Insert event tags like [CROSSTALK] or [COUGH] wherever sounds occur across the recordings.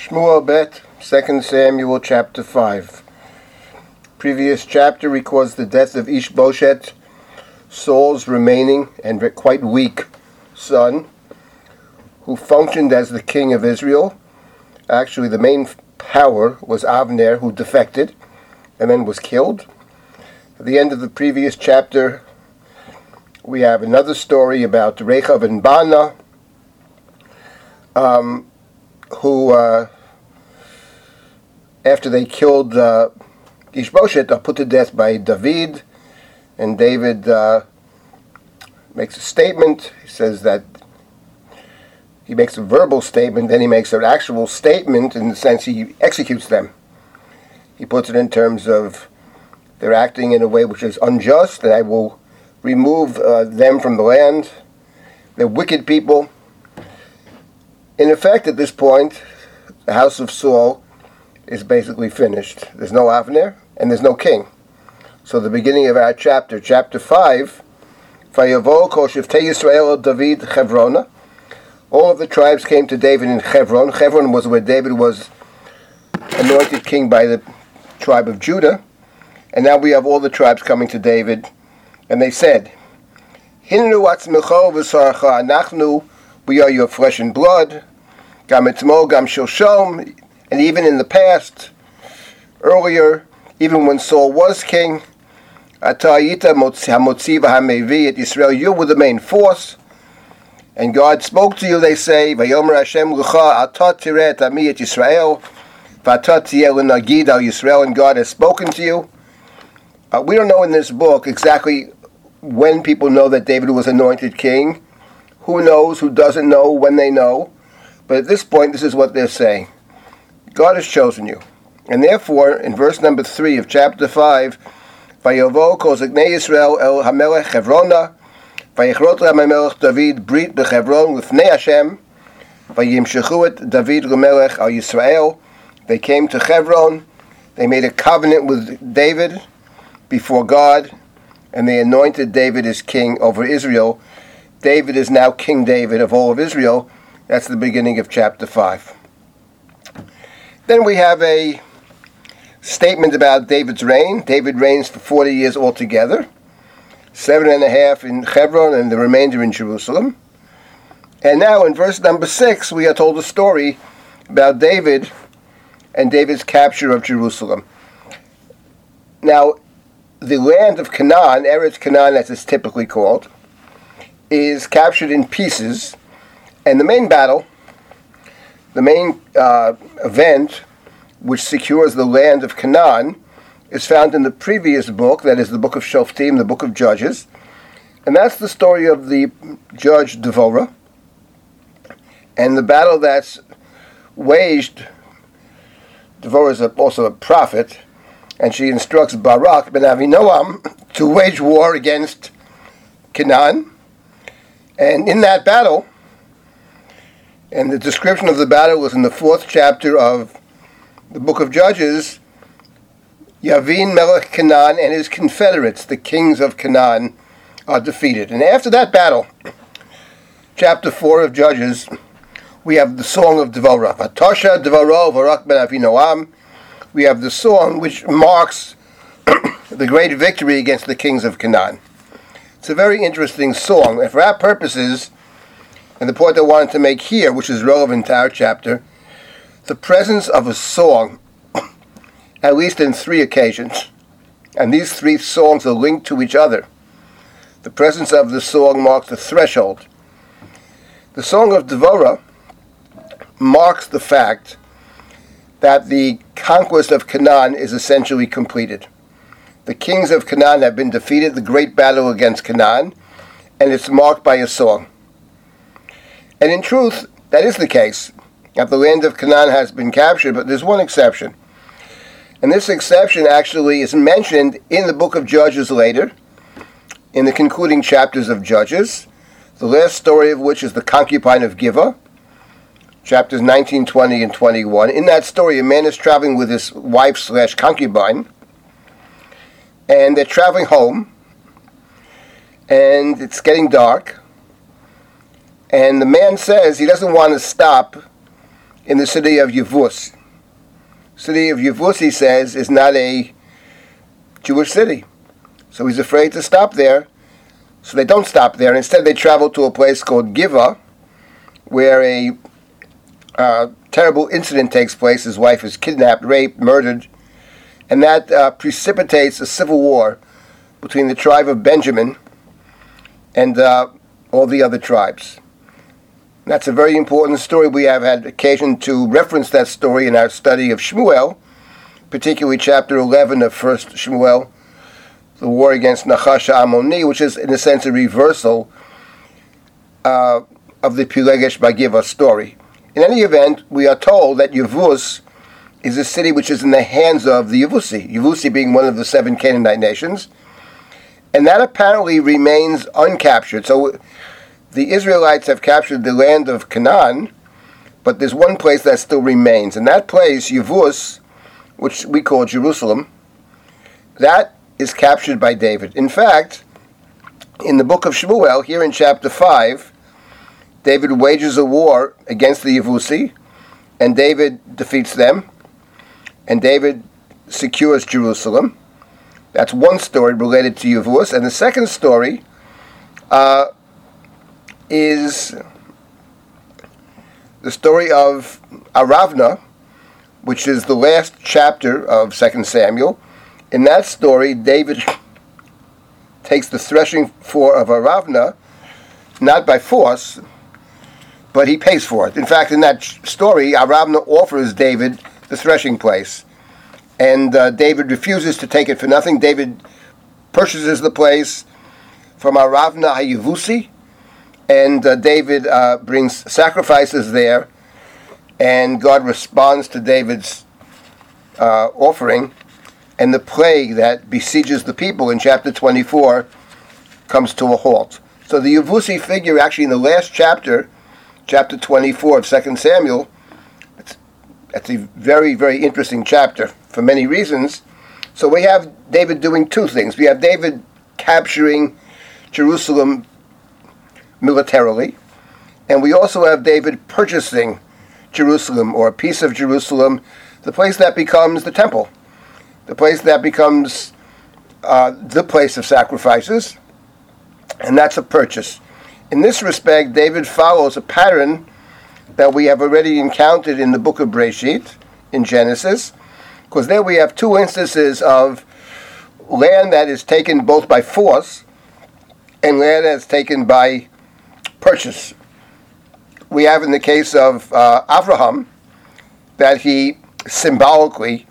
Shmuel Bet, 2 Samuel chapter 5. Previous chapter records the death of Ishbosheth, Saul's remaining and quite weak son, who functioned as the king of Israel. Actually, the main power was Avner, who defected and then was killed. At the end of the previous chapter, we have another story about Rechav and Bana, um, who, uh, after they killed uh, Ishbosheth, are put to death by David, and David uh, makes a statement. He says that he makes a verbal statement, then he makes an actual statement in the sense he executes them. He puts it in terms of they're acting in a way which is unjust, and I will remove uh, them from the land. They're wicked people. In effect, at this point, the house of Saul is basically finished. There's no Avner and there's no king. So the beginning of our chapter, chapter 5, Vayavo kol shiftei Yisrael David Chevrona. All of the tribes came to David in Hebron. Hebron was where David was anointed king by the tribe of Judah. And now we have all the tribes coming to David. And they said, Hinnu we are your flesh and blood. Gam gam shilshom, and even in the past, earlier, even when Saul was king, Atayita hamotzi v'hamevi at Israel, you were the main force. And God spoke to you, they say, Vayomer Hashem l'cha atat tiret ami et Yisrael, v'atat nagid al Yisrael, and God has spoken to you. Uh, we don't know in this book exactly when people know that David was anointed king. Who knows? Who doesn't know? When they know? But at this point, this is what they're saying God has chosen you. And therefore, in verse number 3 of chapter 5, Vayovo kol zeknei Yisrael el hamelech Hevrona, Vayichrot HaMelech David brit bechevron lifnei Hashem, Vayimshechu et David Lemelech al Yisrael. They came to Hebron, they made a covenant with David before God, and they anointed David as king over Israel. David is now King David of all of Israel. That's the beginning of chapter 5. Then we have a statement about David's reign. David reigns for 40 years altogether, seven and a half in Hebron and the remainder in Jerusalem. And now in verse number 6, we are told a story about David and David's capture of Jerusalem. Now, the land of Canaan, Eretz Canaan as it's typically called, is captured in pieces, and the main battle, the main uh, event which secures the land of Canaan, is found in the previous book, that is the book of Shoftim, the book of Judges, and that's the story of the judge Devorah, and the battle that's waged. Devorah is also a prophet and she instructs Barak ben Avinoam to wage war against Canaan. And in that battle, and the description of the battle was in the fourth chapter of the book of Judges, Yavin Melech Canaan and his confederates, the kings of Canaan, are defeated. And after that battle, chapter 4 of Judges, we have the song of Devorah. Vatosha Devorah Barak ben Avinoam we have the song which marks [COUGHS] the great victory against the kings of Canaan. It's a very interesting song, and for our purposes, and the point I wanted to make here, which is relevant to our chapter, the presence of a song, [COUGHS] at least in three occasions, and these three songs are linked to each other. The presence of the song marks the threshold. The Song of Devorah marks the fact that the conquest of Canaan is essentially completed. The kings of Canaan have been defeated, the great battle against Canaan, and it's marked by a song. And in truth, that is the case. The land of Canaan has been captured, but there's one exception. And this exception actually is mentioned in the book of Judges later, in the concluding chapters of Judges, the last story of which is the concubine of Gibeah chapters 19, 20, and 21. In that story, a man is traveling with his wife slash concubine, and they're traveling home, and it's getting dark, and the man says he doesn't want to stop in the city of Yavuz. City of Yavuz, he says, is not a Jewish city. So he's afraid to stop there. So they don't stop there. Instead, they travel to a place called Giva, where a uh, terrible incident takes place. His wife is kidnapped, raped, murdered, and that uh, precipitates a civil war between the tribe of Benjamin and uh, all the other tribes. That's a very important story. We have had occasion to reference that story in our study of Shmuel, particularly chapter 11 of 1st Shmuel, the war against Nachash Amoni, which is, in a sense, a reversal uh, of the Pilegesh Bagiva story. In any event, we are told that Yavuz is a city which is in the hands of the Yavusi, Yavusi being one of the seven Canaanite nations, and that apparently remains uncaptured. So the Israelites have captured the land of Canaan, but there's one place that still remains, and that place, Yavuz, which we call Jerusalem, that is captured by David. In fact, in the book of Shmuel, here in chapter 5, David wages a war against the Yavusi, and David defeats them, and David secures Jerusalem. That's one story related to Yavuz. And the second story uh, is the story of Aravna, which is the last chapter of 2 Samuel. In that story, David takes the threshing floor of Aravna, not by force, but he pays for it. In fact, in that story, Aravna offers David the threshing place and uh, David refuses to take it for nothing. David purchases the place from Aravna Hayavusi, and uh, David uh, brings sacrifices there, and God responds to David's uh, offering, and the plague that besieges the people in chapter 24 comes to a halt. So the Yavusi figure, actually, in the last chapter, chapter 24 of 2 Samuel, that's a very, very interesting chapter for many reasons. So we have David doing two things. We have David capturing Jerusalem militarily, and we also have David purchasing Jerusalem or a piece of Jerusalem, the place that becomes the temple, the place that becomes uh, the place of sacrifices, and that's a purchase. In this respect, David follows a pattern that we have already encountered in the book of Breshit, in Genesis, because there we have two instances of land that is taken both by force and land that is taken by purchase. We have in the case of uh, Abraham that he symbolically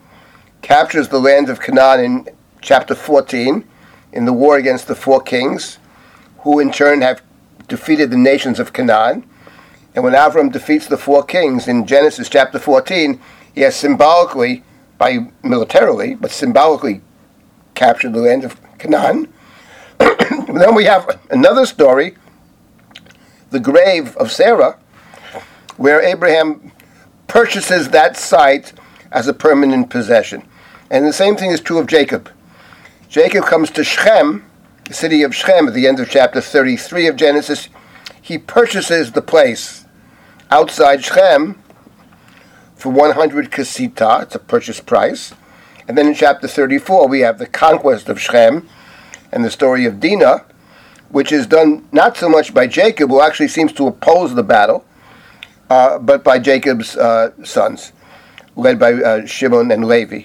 captures the land of Canaan in chapter 14 in the war against the four kings, who in turn have defeated the nations of Canaan. And when Avram defeats the four kings in Genesis chapter 14, he has symbolically, by militarily, but symbolically captured the land of Canaan. [CLEARS THROAT] then we have another story, the grave of Sarah, where Abraham purchases that site as a permanent possession. And the same thing is true of Jacob. Jacob comes to Shechem, the city of Shechem, at the end of chapter 33 of Genesis. He purchases the place outside Shechem for 100 kasita. It's a purchase price. And then in chapter 34, we have the conquest of Shechem and the story of Dinah, which is done not so much by Jacob, who actually seems to oppose the battle, uh, but by Jacob's uh, sons, led by uh, Shimon and Levi.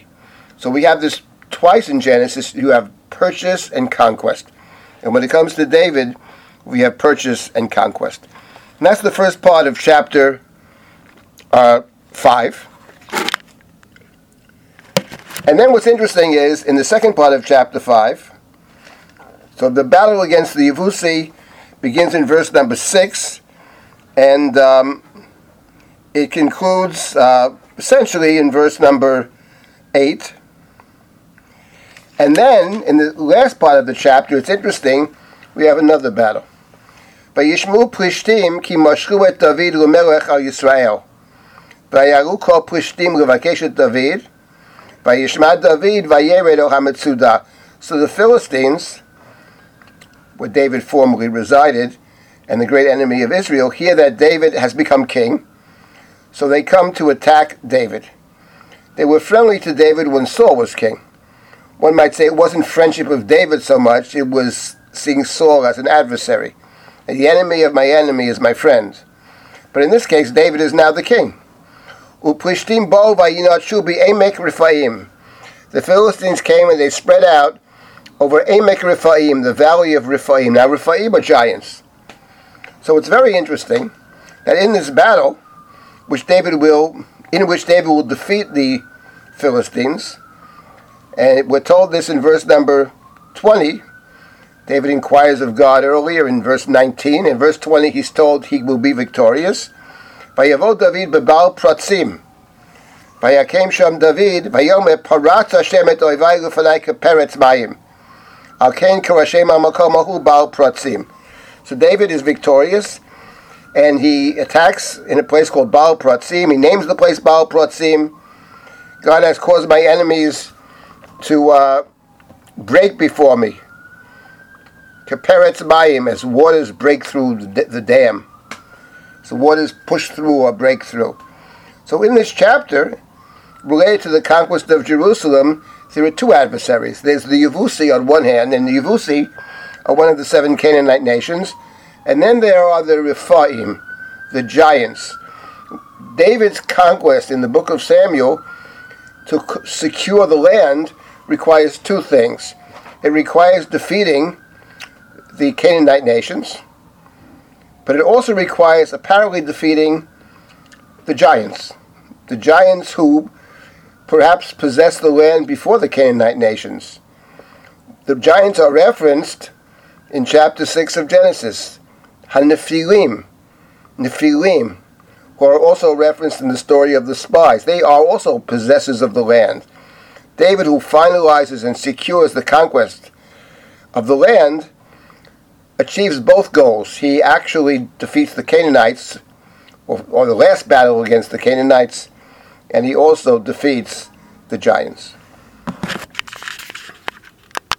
So we have this twice in Genesis. You have purchase and conquest. And when it comes to David, we have purchase and conquest. And that's the first part of chapter uh, 5. And then what's interesting is, in the second part of chapter 5, so the battle against the Yavusi begins in verse number 6, and um, it concludes uh, essentially in verse number 8. And then, in the last part of the chapter, it's interesting, we have another battle. וישמעו פלישתים כי משכו את דוד למלך על ישראל. ויראו כל פלישתים לבקש את דוד, וישמע דוד וירד אל המצודה. So the Philistines, where David formerly resided, and the great enemy of Israel, hear that David has become king. So they come to attack David. They were friendly to David when Saul was king. One might say it wasn't friendship with David so much, it was seeing Saul as an adversary. The enemy of my enemy is my friend. But in this case, David is now the king. The Philistines came and they spread out over Emek Rephaim, the valley of Rephaim. Now Rephaim are giants. So it's very interesting that in this battle, which David will, in which David will defeat the Philistines, and we're told this in verse number 20. David inquires of God earlier in verse 19. In verse 20, he's told he will be victorious. David bebal pratzim. Sham David, vayomer parat Hashem et mayim. So David is victorious, and he attacks in a place called Baal Pratzim. He names the place Baal Pratzim. God has caused my enemies to uh, break before me. Kaperetz Mayim, as waters break through the, the dam. So waters push through or break through. So in this chapter, related to the conquest of Jerusalem, there are two adversaries. There's the Yavusi on one hand, and the Yavusi are one of the seven Canaanite nations. And then there are the Rephaim, the giants. David's conquest in the book of Samuel to secure the land requires two things. It requires defeating the Canaanite nations, but it also requires apparently defeating the giants. The giants who perhaps possessed the land before the Canaanite nations. The giants are referenced in chapter 6 of Genesis. Hanephilim, Nephilim, who are also referenced in the story of the spies. They are also possessors of the land. David, who finalizes and secures the conquest of the land, achieves both goals. He actually defeats the Canaanites, or, or the last battle against the Canaanites, and he also defeats the giants.